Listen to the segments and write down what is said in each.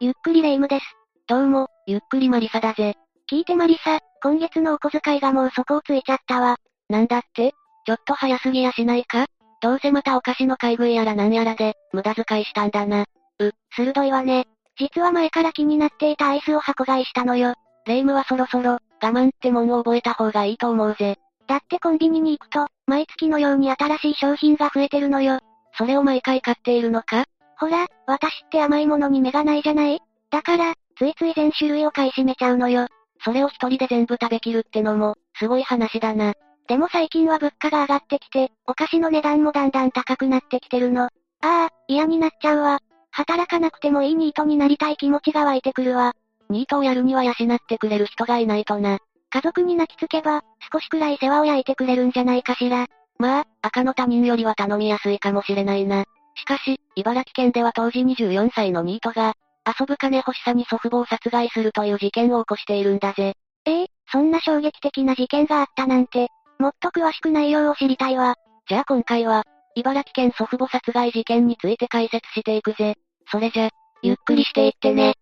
ゆっくりレ夢ムです。どうも、ゆっくりマリサだぜ。聞いてマリサ、今月のお小遣いがもう底をついちゃったわ。なんだって？ちょっと早すぎやしないか？どうせまたお菓子の買い食いやらなんやらで、無駄遣いしたんだな。う、鋭いわね。実は前から気になっていたアイスを箱買いしたのよ。レ夢ムはそろそろ、我慢ってもんを覚えた方がいいと思うぜ。だってコンビニに行くと、毎月のように新しい商品が増えてるのよ。それを毎回買っているのか？ほら、私って甘いものに目がないじゃない？だから、ついつい全種類を買い占めちゃうのよ。それを一人で全部食べきるってのも、すごい話だな。でも最近は物価が上がってきて、お菓子の値段もだんだん高くなってきてるの。ああ、嫌になっちゃうわ。働かなくてもいいニートになりたい気持ちが湧いてくるわ。ニートをやるには養ってくれる人がいないとな。家族に泣きつけば、少しくらい世話を焼いてくれるんじゃないかしら。まあ、赤の他人よりは頼みやすいかもしれないな。しかし、茨城県では当時24歳のニートが、遊ぶ金欲しさに祖父母を殺害するという事件を起こしているんだぜ。ええそんな衝撃的な事件があったなんて、もっと詳しく内容を知りたいわ。じゃあ今回は、茨城県祖父母殺害事件について解説していくぜ。それじゃ、ゆっくりしていってね。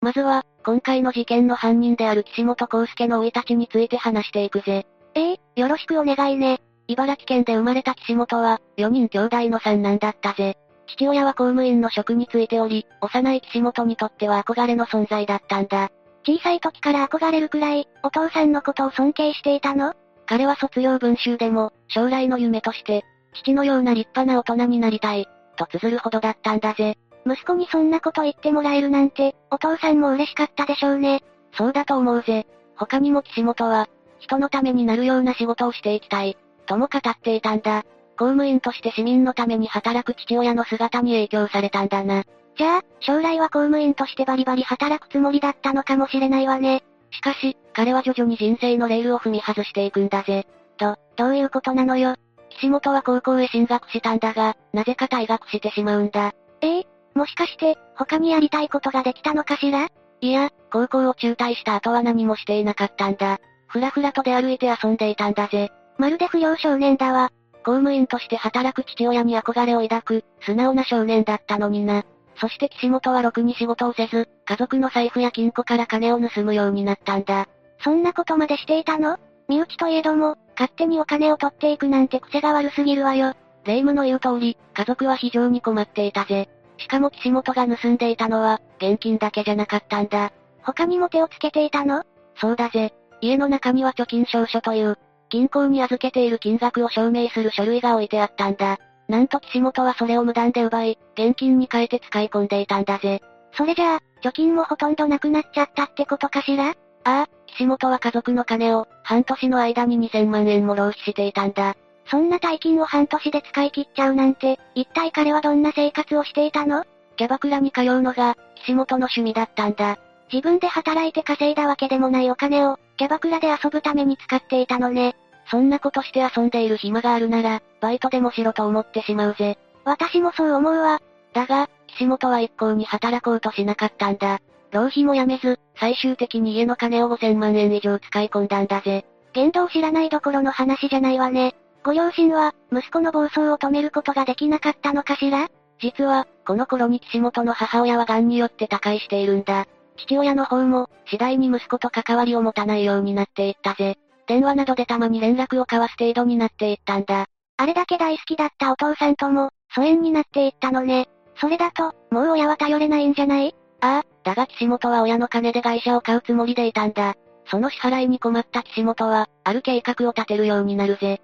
まずは、今回の事件の犯人である岸本康介の生い立ちについて話していくぜ。ええよろしくお願いね。茨城県で生まれた岸本は、4人兄弟の三男だったぜ。父親は公務員の職に就いており、幼い岸本にとっては憧れの存在だったんだ。小さい時から憧れるくらい、お父さんのことを尊敬していたの？彼は卒業文集でも、将来の夢として、父のような立派な大人になりたい、と綴るほどだったんだぜ。息子にそんなこと言ってもらえるなんて、お父さんも嬉しかったでしょうね。そうだと思うぜ。他にも岸本は、人のためになるような仕事をしていきたい、とも語っていたんだ。公務員として市民のために働く父親の姿に影響されたんだな。じゃあ、将来は公務員としてバリバリ働くつもりだったのかもしれないわね。しかし、彼は徐々に人生のレールを踏み外していくんだぜ。と、どういうことなのよ。岸本は高校へ進学したんだが、なぜか退学してしまうんだ。ええもしかして、他にやりたいことができたのかしら？いや、高校を中退した後は何もしていなかったんだ。ふらふらと出歩いて遊んでいたんだぜ。まるで不良少年だわ。公務員として働く父親に憧れを抱く、素直な少年だったのにな。そして岸本はろくに仕事をせず、家族の財布や金庫から金を盗むようになったんだ。そんなことまでしていたの？身内といえども、勝手にお金を取っていくなんて癖が悪すぎるわよ。霊夢の言う通り、家族は非常に困っていたぜ。しかも岸本が盗んでいたのは、現金だけじゃなかったんだ。他にも手をつけていたの？そうだぜ。家の中には貯金証書という、銀行に預けている金額を証明する書類が置いてあったんだ。なんと岸本はそれを無断で奪い、現金に変えて使い込んでいたんだぜ。それじゃあ、貯金もほとんどなくなっちゃったってことかしら？ああ、岸本は家族の金を、半年の間に2000万円も浪費していたんだ。そんな大金を半年で使い切っちゃうなんて、一体彼はどんな生活をしていたの？キャバクラに通うのが、岸本の趣味だったんだ。自分で働いて稼いだわけでもないお金を、キャバクラで遊ぶために使っていたのね。そんなことして遊んでいる暇があるなら、バイトでもしろと思ってしまうぜ。私もそう思うわ。だが、岸本は一向に働こうとしなかったんだ。浪費もやめず、最終的に家の金を5000万円以上使い込んだんだぜ。言動知らないどころの話じゃないわね。ご両親は、息子の暴走を止めることができなかったのかしら？実は、この頃に岸本の母親は癌によって他界しているんだ。父親の方も、次第に息子と関わりを持たないようになっていったぜ。電話などでたまに連絡を交わす程度になっていったんだ。あれだけ大好きだったお父さんとも、疎遠になっていったのね。それだと、もう親は頼れないんじゃない？ああ、だが岸本は親の金で会社を買うつもりでいたんだ。その支払いに困った岸本は、ある計画を立てるようになるぜ。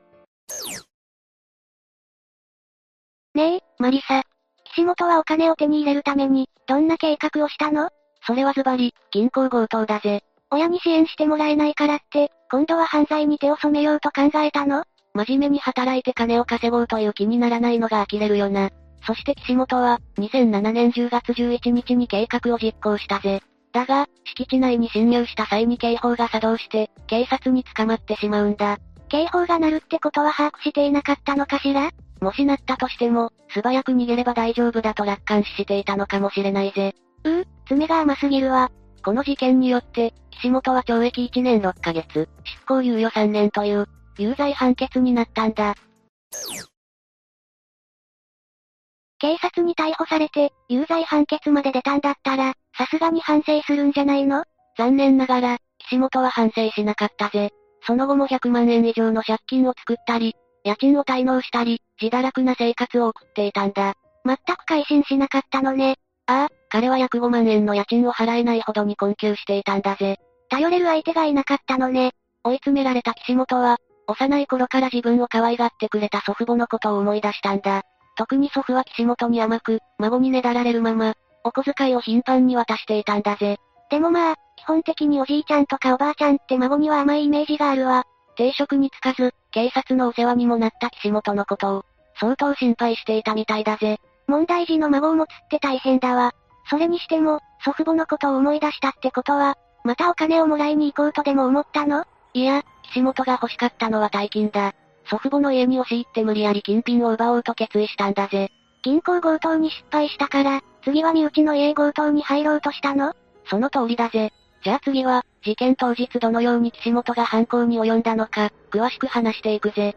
ねえ、マリサ。岸本はお金を手に入れるために、どんな計画をしたの？それはズバリ、銀行強盗だぜ。親に支援してもらえないからって、今度は犯罪に手を染めようと考えたの？真面目に働いて金を稼ごうという気にならないのが呆れるよな。そして岸本は、2007年10月11日に計画を実行したぜ。だが、敷地内に侵入した際に警報が作動して、警察に捕まってしまうんだ。警報が鳴るってことは把握していなかったのかしら？もしなったとしても、素早く逃げれば大丈夫だと楽観視していたのかもしれないぜ。うう、爪が甘すぎるわ。この事件によって、岸本は懲役1年6ヶ月、執行猶予3年という、有罪判決になったんだ。警察に逮捕されて、有罪判決まで出たんだったら、さすがに反省するんじゃないの？残念ながら、岸本は反省しなかったぜ。その後も100万円以上の借金を作ったり、家賃を滞納したり、自堕落な生活を送っていたんだ。全く改心しなかったのね。ああ、彼は約5万円の家賃を払えないほどに困窮していたんだぜ。頼れる相手がいなかったのね。追い詰められた岸本は、幼い頃から自分を可愛がってくれた祖父母のことを思い出したんだ。特に祖父は岸本に甘く、孫にねだられるまま、お小遣いを頻繁に渡していたんだぜ。でもまあ、基本的におじいちゃんとかおばあちゃんって孫には甘いイメージがあるわ。定職に就かず、警察のお世話にもなった岸本のことを、相当心配していたみたいだぜ。問題児の孫を持つって大変だわ。それにしても、祖父母のことを思い出したってことは、またお金をもらいに行こうとでも思ったの？いや、岸本が欲しかったのは大金だ。祖父母の家に押し入って無理やり金品を奪おうと決意したんだぜ。銀行強盗に失敗したから、次は身内の家強盗に入ろうとしたの？その通りだぜ。じゃあ次は、事件当日どのように岸本が犯行に及んだのか、詳しく話していくぜ。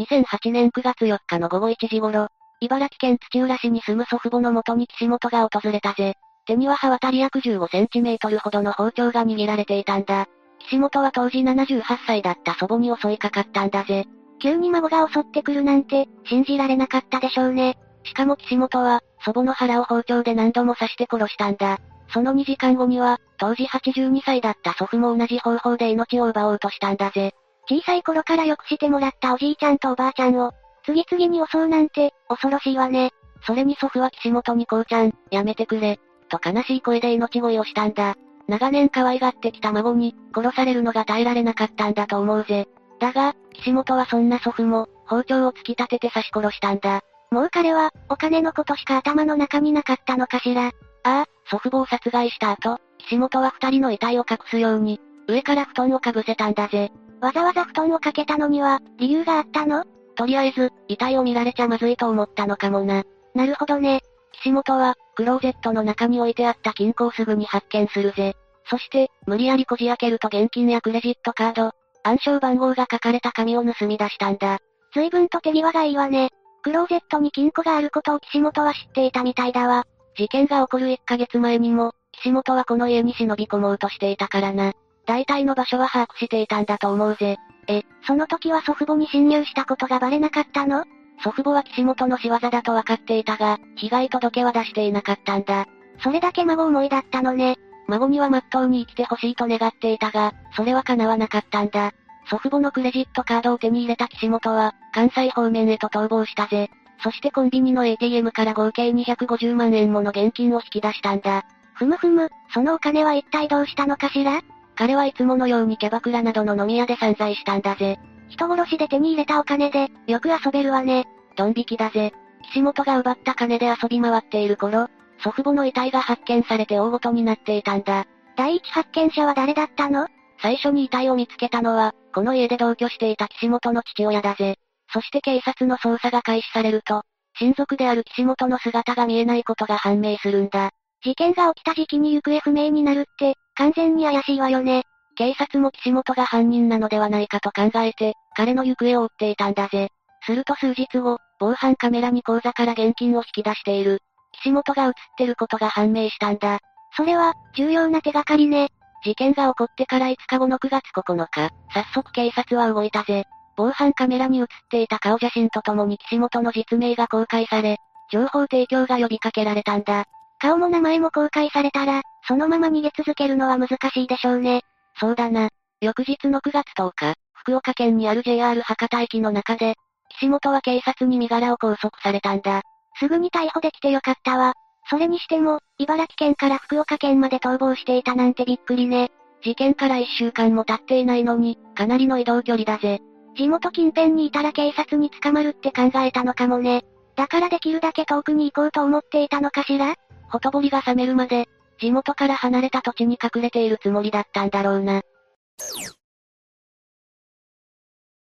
2008年9月4日の午後1時頃、茨城県土浦市に住む祖父母の元に岸本が訪れたぜ。手には刃渡り約15センチメートルほどの包丁が握られていたんだ。岸本は当時78歳だった祖母に襲いかかったんだぜ。急に孫が襲ってくるなんて、信じられなかったでしょうね。しかも岸本は、祖母の腹を包丁で何度も刺して殺したんだ。その2時間後には、当時82歳だった祖父も同じ方法で命を奪おうとしたんだぜ。小さい頃からよくしてもらったおじいちゃんとおばあちゃんを、次々に襲うなんて、恐ろしいわね。それに祖父は岸本にこうちゃん、やめてくれ、と悲しい声で命乞いをしたんだ。長年可愛がってきた孫に、殺されるのが耐えられなかったんだと思うぜ。だが、岸本はそんな祖父も、包丁を突き立てて刺し殺したんだ。もう彼は、お金のことしか頭の中になかったのかしら。ああ、祖父母を殺害した後、岸本は二人の遺体を隠すように、上から布団をかぶせたんだぜ。わざわざ布団をかけたのには、理由があったの？とりあえず、遺体を見られちゃまずいと思ったのかもな。なるほどね。岸本は、クローゼットの中に置いてあった金庫をすぐに発見するぜ。そして、無理やりこじ開けると現金やクレジットカード、暗証番号が書かれた紙を盗み出したんだ。随分と手際がいいわね。クローゼットに金庫があることを岸本は知っていたみたいだわ。事件が起こる1ヶ月前にも、岸本はこの家に忍び込もうとしていたからな。大体の場所は把握していたんだと思うぜ。え、その時は祖父母に侵入したことがバレなかったの？祖父母は岸本の仕業だと分かっていたが、被害届は出していなかったんだ。それだけ孫思いだったのね。孫には真っ当に生きてほしいと願っていたが、それは叶わなかったんだ。祖父母のクレジットカードを手に入れた岸本は、関西方面へと逃亡したぜ。そしてコンビニの ATM から合計250万円もの現金を引き出したんだ。ふむふむ、そのお金は一体どうしたのかしら？彼はいつものようにキャバクラなどの飲み屋で散財したんだぜ。人殺しで手に入れたお金で、よく遊べるわね。ドン引きだぜ。岸本が奪った金で遊び回っている頃、祖父母の遺体が発見されて大ごとになっていたんだ。第一発見者は誰だったの？最初に遺体を見つけたのは、この家で同居していた岸本の父親だぜ。そして警察の捜査が開始されると、親族である岸本の姿が見えないことが判明するんだ。事件が起きた時期に行方不明になるって、完全に怪しいわよね。警察も岸本が犯人なのではないかと考えて、彼の行方を追っていたんだぜ。すると数日後、防犯カメラに口座から現金を引き出している。岸本が映ってることが判明したんだ。それは、重要な手がかりね。事件が起こってから5日後の9月9日、早速警察は動いたぜ。防犯カメラに映っていた顔写真とともに岸本の実名が公開され、情報提供が呼びかけられたんだ。顔も名前も公開されたら、そのまま逃げ続けるのは難しいでしょうね。そうだな。翌日の9月10日、福岡県にある JR 博多駅の中で、岸本は警察に身柄を拘束されたんだ。すぐに逮捕できてよかったわ。それにしても、茨城県から福岡県まで逃亡していたなんてびっくりね。事件から1週間も経っていないのに、かなりの移動距離だぜ。地元近辺にいたら警察に捕まるって考えたのかもね。だからできるだけ遠くに行こうと思っていたのかしら？ほとぼりが冷めるまで、地元から離れた土地に隠れているつもりだったんだろうな。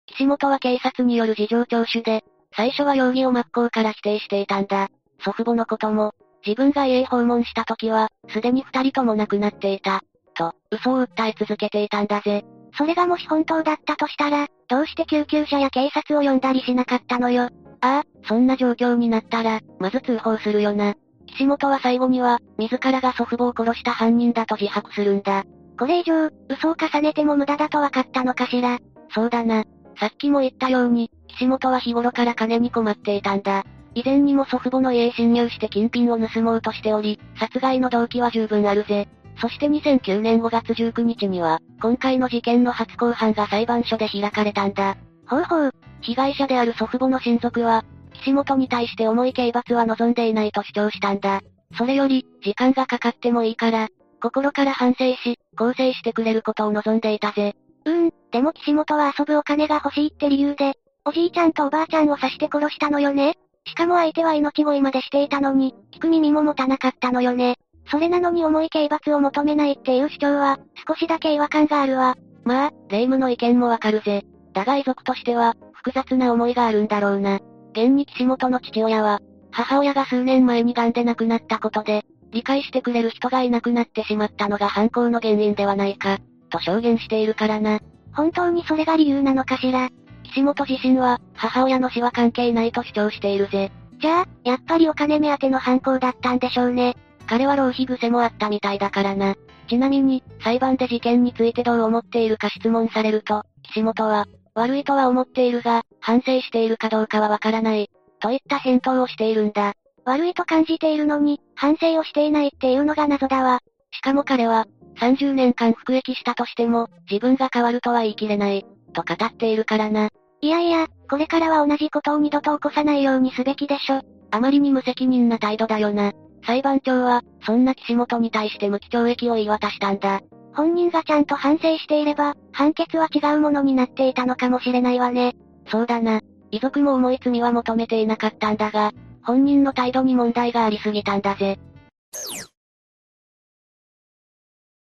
岸本は警察による事情聴取で、最初は容疑を真っ向から否定していたんだ。祖父母のことも、自分が家へ訪問した時は、すでに二人とも亡くなっていた。と、嘘を訴え続けていたんだぜ。それがもし本当だったとしたら、どうして救急車や警察を呼んだりしなかったのよ。ああ、そんな状況になったら、まず通報するよな。岸本は最後には、自らが祖父母を殺した犯人だと自白するんだ。これ以上、嘘を重ねても無駄だと分かったのかしら。そうだな。さっきも言ったように、岸本は日頃から金に困っていたんだ。以前にも祖父母の家へ侵入して金品を盗もうとしており、殺害の動機は十分あるぜ。そして2009年5月19日には、今回の事件の初公判が裁判所で開かれたんだ。ほうほう。被害者である祖父母の親族は、岸本に対して重い刑罰は望んでいないと主張したんだ。それより、時間がかかってもいいから、心から反省し、更生してくれることを望んでいたぜ。うーん、でも岸本は遊ぶお金が欲しいって理由で、おじいちゃんとおばあちゃんを刺して殺したのよねしかも相手は命乞いまでしていたのに、聞く耳も持たなかったのよね。それなのに重い刑罰を求めないっていう主張は、少しだけ違和感があるわ。まあ、霊夢の意見もわかるぜ。だが遺族としては、複雑な思いがあるんだろうな。現に岸本の父親は、母親が数年前に癌で亡くなったことで、理解してくれる人がいなくなってしまったのが犯行の原因ではないか、と証言しているからな。本当にそれが理由なのかしら？岸本自身は、母親の死は関係ないと主張しているぜ。じゃあ、やっぱりお金目当ての犯行だったんでしょうね。彼は浪費癖もあったみたいだからな。ちなみに、裁判で事件についてどう思っているか質問されると、岸本は、悪いとは思っているが、反省しているかどうかはわからない。といった返答をしているんだ。悪いと感じているのに、反省をしていないっていうのが謎だわ。しかも彼は、30年間服役したとしても、自分が変わるとは言い切れない、と語っているからな。いやいや、これからは同じことを二度と起こさないようにすべきでしょ。あまりに無責任な態度だよな。裁判長は、そんな岸本に対して無期懲役を言い渡したんだ。本人がちゃんと反省していれば、判決は違うものになっていたのかもしれないわね。そうだな。遺族も重い罪は求めていなかったんだが、本人の態度に問題がありすぎたんだぜ。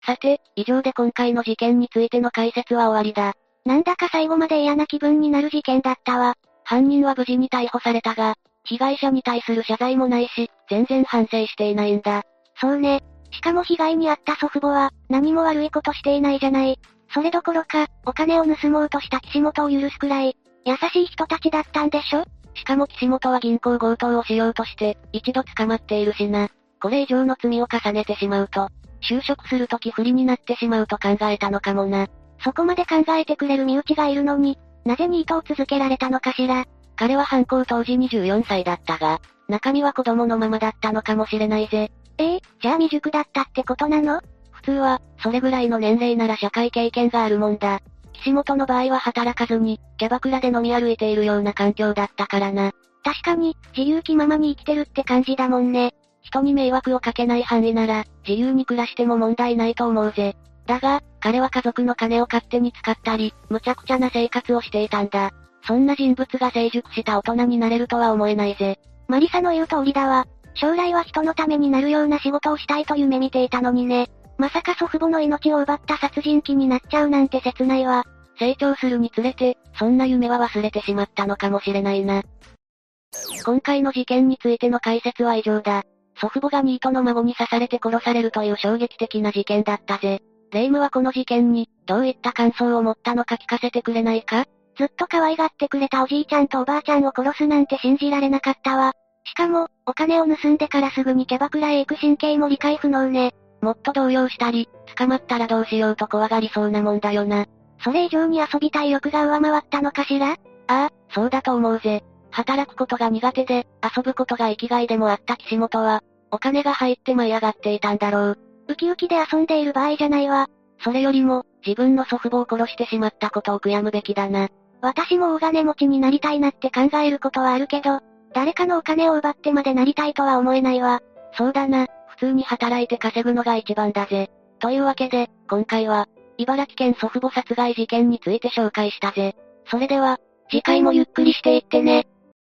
さて、以上で今回の事件についての解説は終わりだ。なんだか最後まで嫌な気分になる事件だったわ。犯人は無事に逮捕されたが、被害者に対する謝罪もないし、全然反省していないんだ。そうね。しかも被害に遭った祖父母は、何も悪いことしていないじゃない。それどころか、お金を盗もうとした岸本を許すくらい、優しい人たちだったんでしょ？しかも岸本は銀行強盗をしようとして、一度捕まっているしな。これ以上の罪を重ねてしまうと、就職するとき不利になってしまうと考えたのかもな。そこまで考えてくれる身内がいるのに、なぜニートを続けられたのかしら？彼は犯行当時24歳だったが、中身は子供のままだったのかもしれないぜ。ええー、じゃあ未熟だったってことなの？普通は、それぐらいの年齢なら社会経験があるもんだ。岸本の場合は働かずに、キャバクラで飲み歩いているような環境だったからな。確かに、自由気ままに生きてるって感じだもんね。人に迷惑をかけない範囲なら、自由に暮らしても問題ないと思うぜ。だが、彼は家族の金を勝手に使ったり、無茶苦茶な生活をしていたんだ。そんな人物が成熟した大人になれるとは思えないぜ。マリサの言う通りだわ。将来は人のためになるような仕事をしたいと夢見ていたのにね。まさか祖父母の命を奪った殺人鬼になっちゃうなんて切ないわ。成長するにつれて、そんな夢は忘れてしまったのかもしれないな。今回の事件についての解説は以上だ。祖父母がニートの孫に刺されて殺されるという衝撃的な事件だったぜ。レイムはこの事件に、どういった感想を持ったのか聞かせてくれないか？ずっと可愛がってくれたおじいちゃんとおばあちゃんを殺すなんて信じられなかったわ。しかも、お金を盗んでからすぐにキャバクラへ行く神経も理解不能ね。もっと動揺したり、捕まったらどうしようと怖がりそうなもんだよな。それ以上に遊びたい欲が上回ったのかしら？ああ、そうだと思うぜ。働くことが苦手で、遊ぶことが生きがいでもあった岸本は、お金が入って舞い上がっていたんだろう。ウキウキで遊んでいる場合じゃないわ。それよりも、自分の祖父母を殺してしまったことを悔やむべきだな。私も大金持ちになりたいなって考えることはあるけど、誰かのお金を奪ってまでなりたいとは思えないわ。そうだな、普通に働いて稼ぐのが一番だぜ。というわけで、今回は、茨城県祖父母殺害事件について紹介したぜ。それでは、次回もゆっくりしていってね。